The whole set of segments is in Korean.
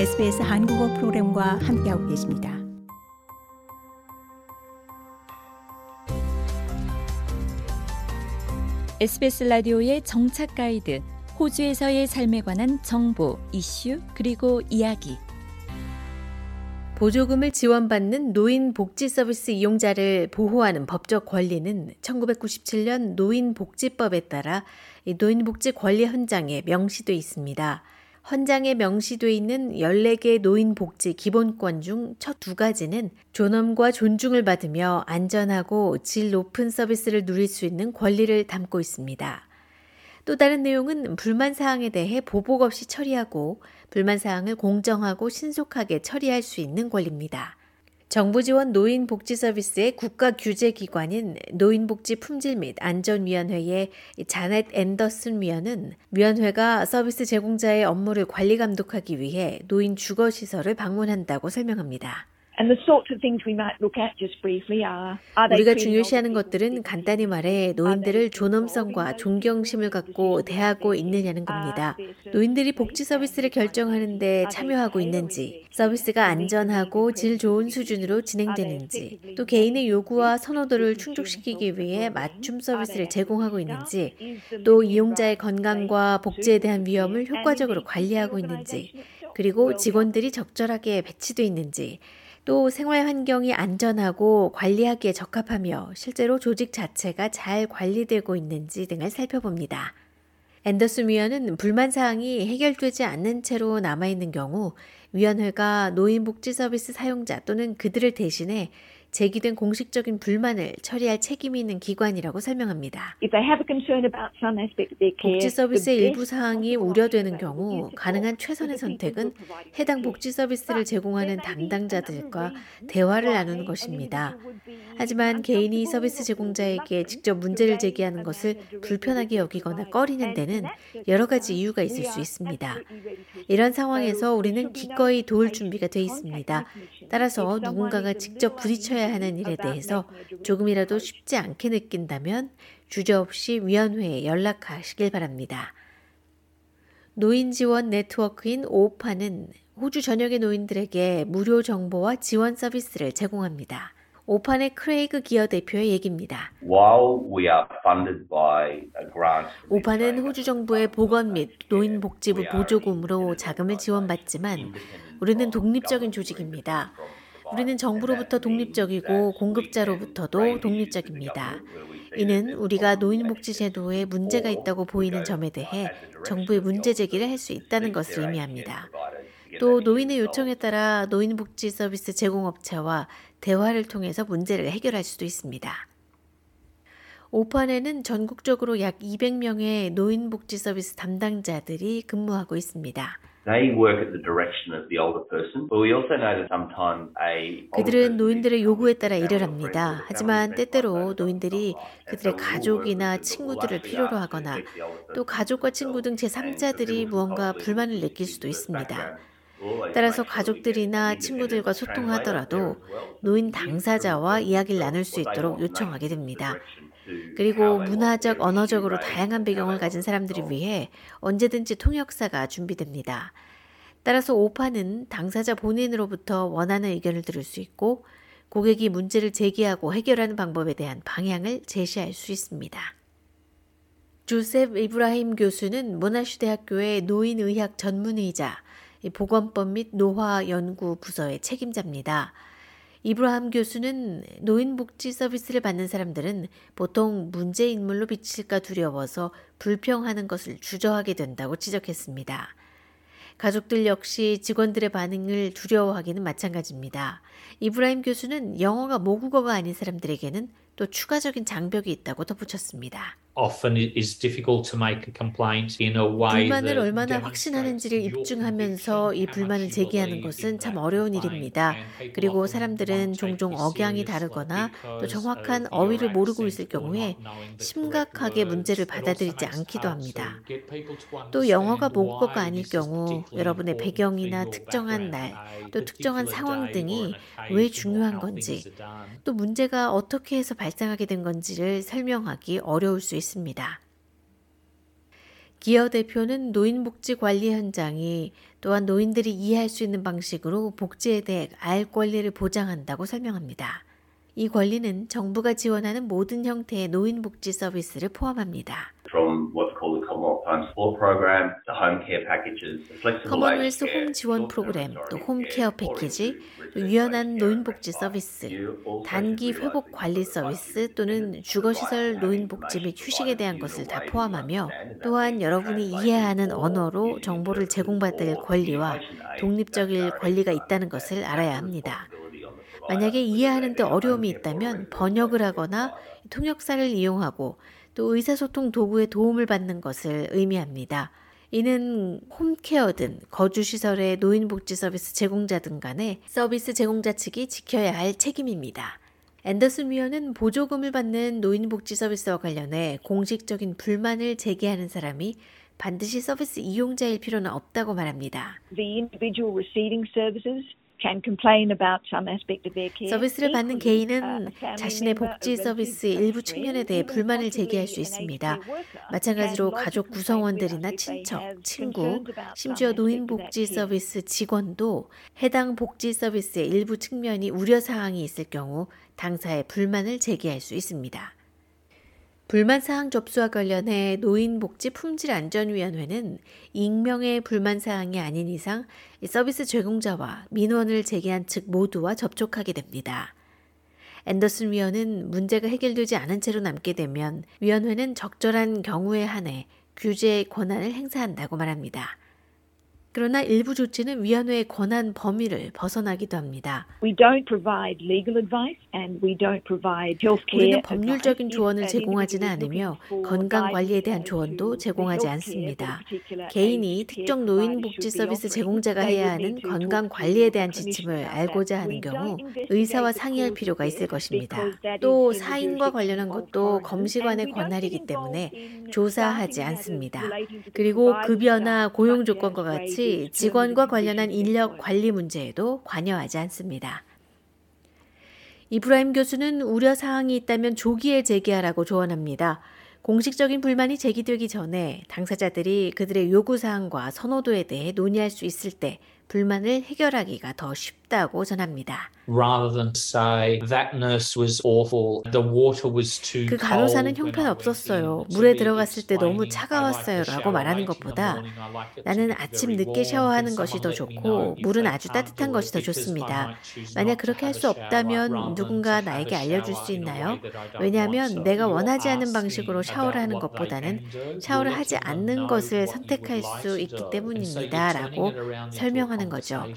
SBS 한국어 프로그램과 함께하고 계십니다. SBS 라디오의 정착 가이드, 호주에서의 삶에 관한 정보, 이슈, 그리고 이야기. 보조금을 지원받는 노인 복지 서비스 이용자를 보호하는 법적 권리는 1997년 노인 복지법에 따라 노인 복지 권리 헌장에 명시돼 있습니다. 헌장에 명시돼 있는 14개 노인 복지 기본권 중 첫 두 가지는 존엄과 존중을 받으며 안전하고 질 높은 서비스를 누릴 수 있는 권리를 담고 있습니다. 또 다른 내용은 불만 사항에 대해 보복 없이 처리하고 불만 사항을 공정하고 신속하게 처리할 수 있는 권리입니다. 정부 지원 노인 복지 서비스의 국가 규제 기관인 노인복지 품질 및 안전위원회의 자넷 앤더슨 위원은 위원회가 서비스 제공자의 업무를 관리 감독하기 위해 노인 주거 시설을 방문한다고 설명합니다. 우리가 중요시하는 것들은 간단히 말해 노인들을 존엄성과 존경심을 갖고 대하고 있느냐는 겁니다. 노인들이 복지 서비스를 결정하는데 참여하고 있는지, 서비스가 안전하고 질 좋은 수준으로 진행되는지, 또 개인의 요구와 선호도를 충족시키기 위해 맞춤 서비스를 제공하고 있는지, 또 이용자의 건강과 복지에 대한 위험을 효과적으로 관리하고 있는지, 그리고 직원들이 적절하게 배치되어 있는지, 또 생활 환경이 안전하고 관리하기에 적합하며 실제로 조직 자체가 잘 관리되고 있는지 등을 살펴봅니다. 앤더슨 위원은 불만 사항이 해결되지 않는 채로 남아있는 경우 위원회가 노인복지 서비스 사용자 또는 그들을 대신해 제기된 공식적인 불만을 처리할 책임이 있는 기관이라고 설명합니다. 복지 서비스의 일부 사항이 우려되는 경우 가능한 최선의 선택은 해당 복지 서비스를 제공하는 담당자들과 대화를 나누는 것입니다. 하지만 개인이 서비스 제공자에게 직접 문제를 제기하는 것을 불편하게 여기거나 꺼리는 데는 여러 가지 이유가 있을 수 있습니다. 이런 상황에서 우리는 기꺼이 도울 준비가 되어 있습니다. 따라서 누군가가 직접 부딪혀야 하는 일에 대해서 조금이라도 쉽지 않게 느낀다면 주저없이 위원회에 연락하시길 바랍니다. 노인 지원 네트워크인 오파는 호주 전역의 노인들에게 무료 정보와 지원 서비스를 제공합니다. 오판의 크레이그 기어 대표의 얘기입니다. 오판은 호주 정부의 보건 및 노인복지부 보조금으로 자금을 지원받지만 우리는 독립적인 조직입니다. 우리는 정부로부터 독립적이고 공급자로부터도 독립적입니다. 이는 우리가 노인복지 제도에 문제가 있다고 보이는 점에 대해 정부의 문제 제기를 할 수 있다는 것을 의미합니다. 또 노인의 요청에 따라 노인복지 서비스 제공업체와 대화를 통해서 문제를 해결할 수도 있습니다. 오판에는 전국적으로 약 200명의 노인복지 서비스 담당자들이 근무하고 있습니다. 그들은 노인들의 요구에 따라 일을 합니다. 하지만 때때로 노인들이 그들의 가족이나 친구들을 필요로 하거나 또 가족과 친구 등 제3자들이 무언가 불만을 느낄 수도 있습니다. 따라서 가족들이나 친구들과 소통하더라도 노인 당사자와 이야기를 나눌 수 있도록 요청하게 됩니다. 그리고 문화적, 언어적으로 다양한 배경을 가진 사람들을 위해 언제든지 통역사가 준비됩니다. 따라서 오파는 당사자 본인으로부터 원하는 의견을 들을 수 있고 고객이 문제를 제기하고 해결하는 방법에 대한 방향을 제시할 수 있습니다. 조셉 이브라힘 교수는 모나슈 대학교의 노인의학 전문의자, 보건법 및 노화 연구 부서의 책임자입니다. 이브라함 교수는 노인복지 서비스를 받는 사람들은 보통 문제 인물로 비칠까 두려워서 불평하는 것을 주저하게 된다고 지적했습니다. 가족들 역시 직원들의 반응을 두려워하기는 마찬가지입니다. 이브라임 교수는 영어가 모국어가 아닌 사람들에게는 또 추가적인 장벽이 있다고 덧붙였습니다. 불만을 얼마나 확신하는지를 입증하면서 이 불만을 제기하는 것은 참 어려운 일입니다. 그리고 사람들은 종종 억양이 다르거나 또 정확한 어휘를 모르고 있을 경우에 심각하게 문제를 받아들이지 않기도 합니다. 또 영어가 모국어가 아닐 경우 여러분의 배경이나 특정한 날, 또 특정한 상황 등이 왜 중요한 건지, 또 문제가 어떻게 해서 발생하게 된 건지를 설명하기 어려울 수 있습니다. 기어 대표는 노인복지 관리 현장이 또한 노인들이 이해할 수 있는 방식으로 복지에 대해 알 권리를 보장한다고 설명합니다. 이 권리는 정부가 지원하는 모든 형태의 노인복지 서비스를 포함합니다. From what's called the Commonwealth Home Support Program, the home care packages, the flexible Commonwealth Home 지원 프로그램, 또 home care 패키지, 유연한 care 노인복지 서비스, 단기 회복 관리 서비스 the 또는 주거시설 노인복지 및 휴식에 대한 것을 다 포함하며 또한 여러분이 이해하는 언어로 정보를 제공받을 권리와 독립적일 권리가 있다는 것을 알아야 합니다. 만약에 whether 이해하는 they 데 be a home 어려움이 있다면 번역을 하거나. 통역사를 이용하고 또 의사소통 도구의 도움을 받는 것을 의미합니다. 이는 홈케어든 거주시설의 노인복지 서비스 제공자 등 간에 서비스 제공자 측이 지켜야 할 책임입니다. 앤더슨 위원은 보조금을 받는 노인복지 서비스와 관련해 공식적인 불만을 제기하는 사람이 반드시 서비스 이용자일 필요는 없다고 말합니다. the individual receiving services can complain about some aspect of their care. 서비스를 받는 개인은 uh, 자신의 복지 a 일부 측면에 대해 불만을 제기할 수 있습니다. 마찬가지로 가족 구성원들이나 친척, 친구, 심지어 노인복지. 서비스 직원도 해당 복지 서비스의 일부 측면이 우려 사항이 있을 경우 당사에 불만을 제기할 수 있습니다. 불만 사항 접수와 관련해 노인복지 품질안전위원회는 익명의 불만 사항이 아닌 이상 이 서비스 제공자와 민원을 제기한 측 모두와 접촉하게 됩니다. 앤더슨 위원은 문제가 해결되지 않은 채로 남게 되면 위원회는 적절한 경우에 한해 규제의 권한을 행사한다고 말합니다. 그러나 일부 조치는 위원회의 권한 범위를 벗어나기도 합니다. We don't provide legal advice and we don't provide healthcare 우리는 법률적인. 조언을 제공하지는 않으며 건강 관리에 대한 조언도 제공하지 않습니다. 개인이 특정 노인 복지 should be 서비스 제공자가 해야 하는 건강 관리에 대한 지침을 알고자. 하는 경우 의사와 상의할 필요가 있을 것입니다. 또 사인과 관련한 것도 검시관의 권한이기 때문에 조사하지 않습니다. 그리고 급여나 고용 조건과 같이 wages, 직원과 관련한 인력. 관리 문제에도 관여하지 않습니다. 이브라임 교수는 우려 사항이 있다면 조기에 제기하라고 조언합니다. 공식적인 불만이 제기되기 전에 당사자들이 그들의 요구 사항과 선호도에 대해 논의할 수 있을 때 불만을 해결하기가 더 쉽 다고 전합니다. rather than say that nurse was awful, the water was too 그. 간호사는 형편없었어요. 물에 들어갔을 때 너무 차가웠어요. 라고 말하는 것보다 나는 아침 늦게. 샤워하는 것이 더 좋고 물은 아주 따뜻한 것이 더 좋습니다. 만약 그렇게 할 수 없다면 누군가 나에게 알려줄 수 있나요? 왜냐하면 내가 원하지 않은 방식으로 샤워를 하는 것보다는 샤워를 하지 않는 것을 선택할 수 있기 때문입니다. 라고 설명하는 거죠.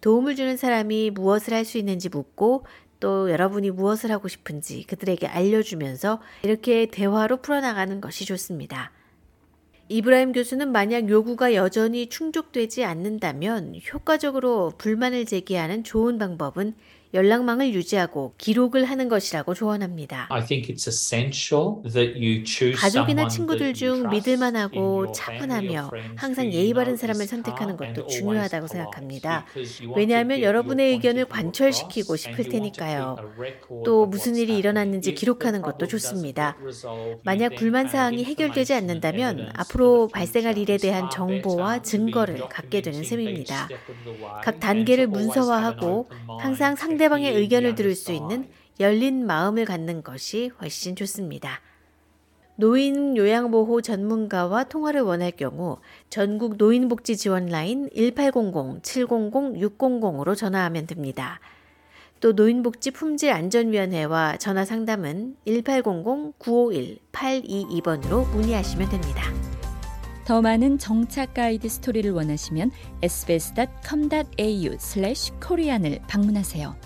도움을 주는 사람이 무엇을 할 수 있는지 묻고 또 여러분이 무엇을 하고 싶은지 그들에게 알려주면서 이렇게 대화로 풀어나가는 것이 좋습니다. 이브라임 교수는 만약 요구가 여전히 충족되지 않는다면 효과적으로 불만을 제기하는 좋은 방법은 연락망을 유지하고 기록을 하는 것이라고 조언합니다. I think it's essential that you choose 가족이나 친구들 중 믿을 만하고 family or 차분하며 항상 예의 바른 사람을 선택하는 것도 중요하다고 생각합니다. 왜냐하면 여러분의 의견을 관철시키고 싶을 테니까요. 또 무슨 일이 일어났는지 기록하는 것도 좋습니다. 만약 불만 사항이 해결되지 않는다면 앞으로 발생할. 일에 대한 정보와 증거를 갖게 되는 셈입니다. 각 단계를 문서화하고 항상 to 상대방의 의견을 들을 수 있는. 열린 마음을 갖는 것이 훨씬 좋습니다. 노인 요양보호 전문가와 통화를 원할 경우 전국 노인복지 지원 라인 1800-700-600으로 전화하면 됩니다. 또 노인복지 품질 안전위원회와 전화 상담은 1800-951-822번으로 문의하시면 됩니다. 더 많은 정착 가이드 스토리를 원하시면 sbs.com.au/korean을 방문하세요.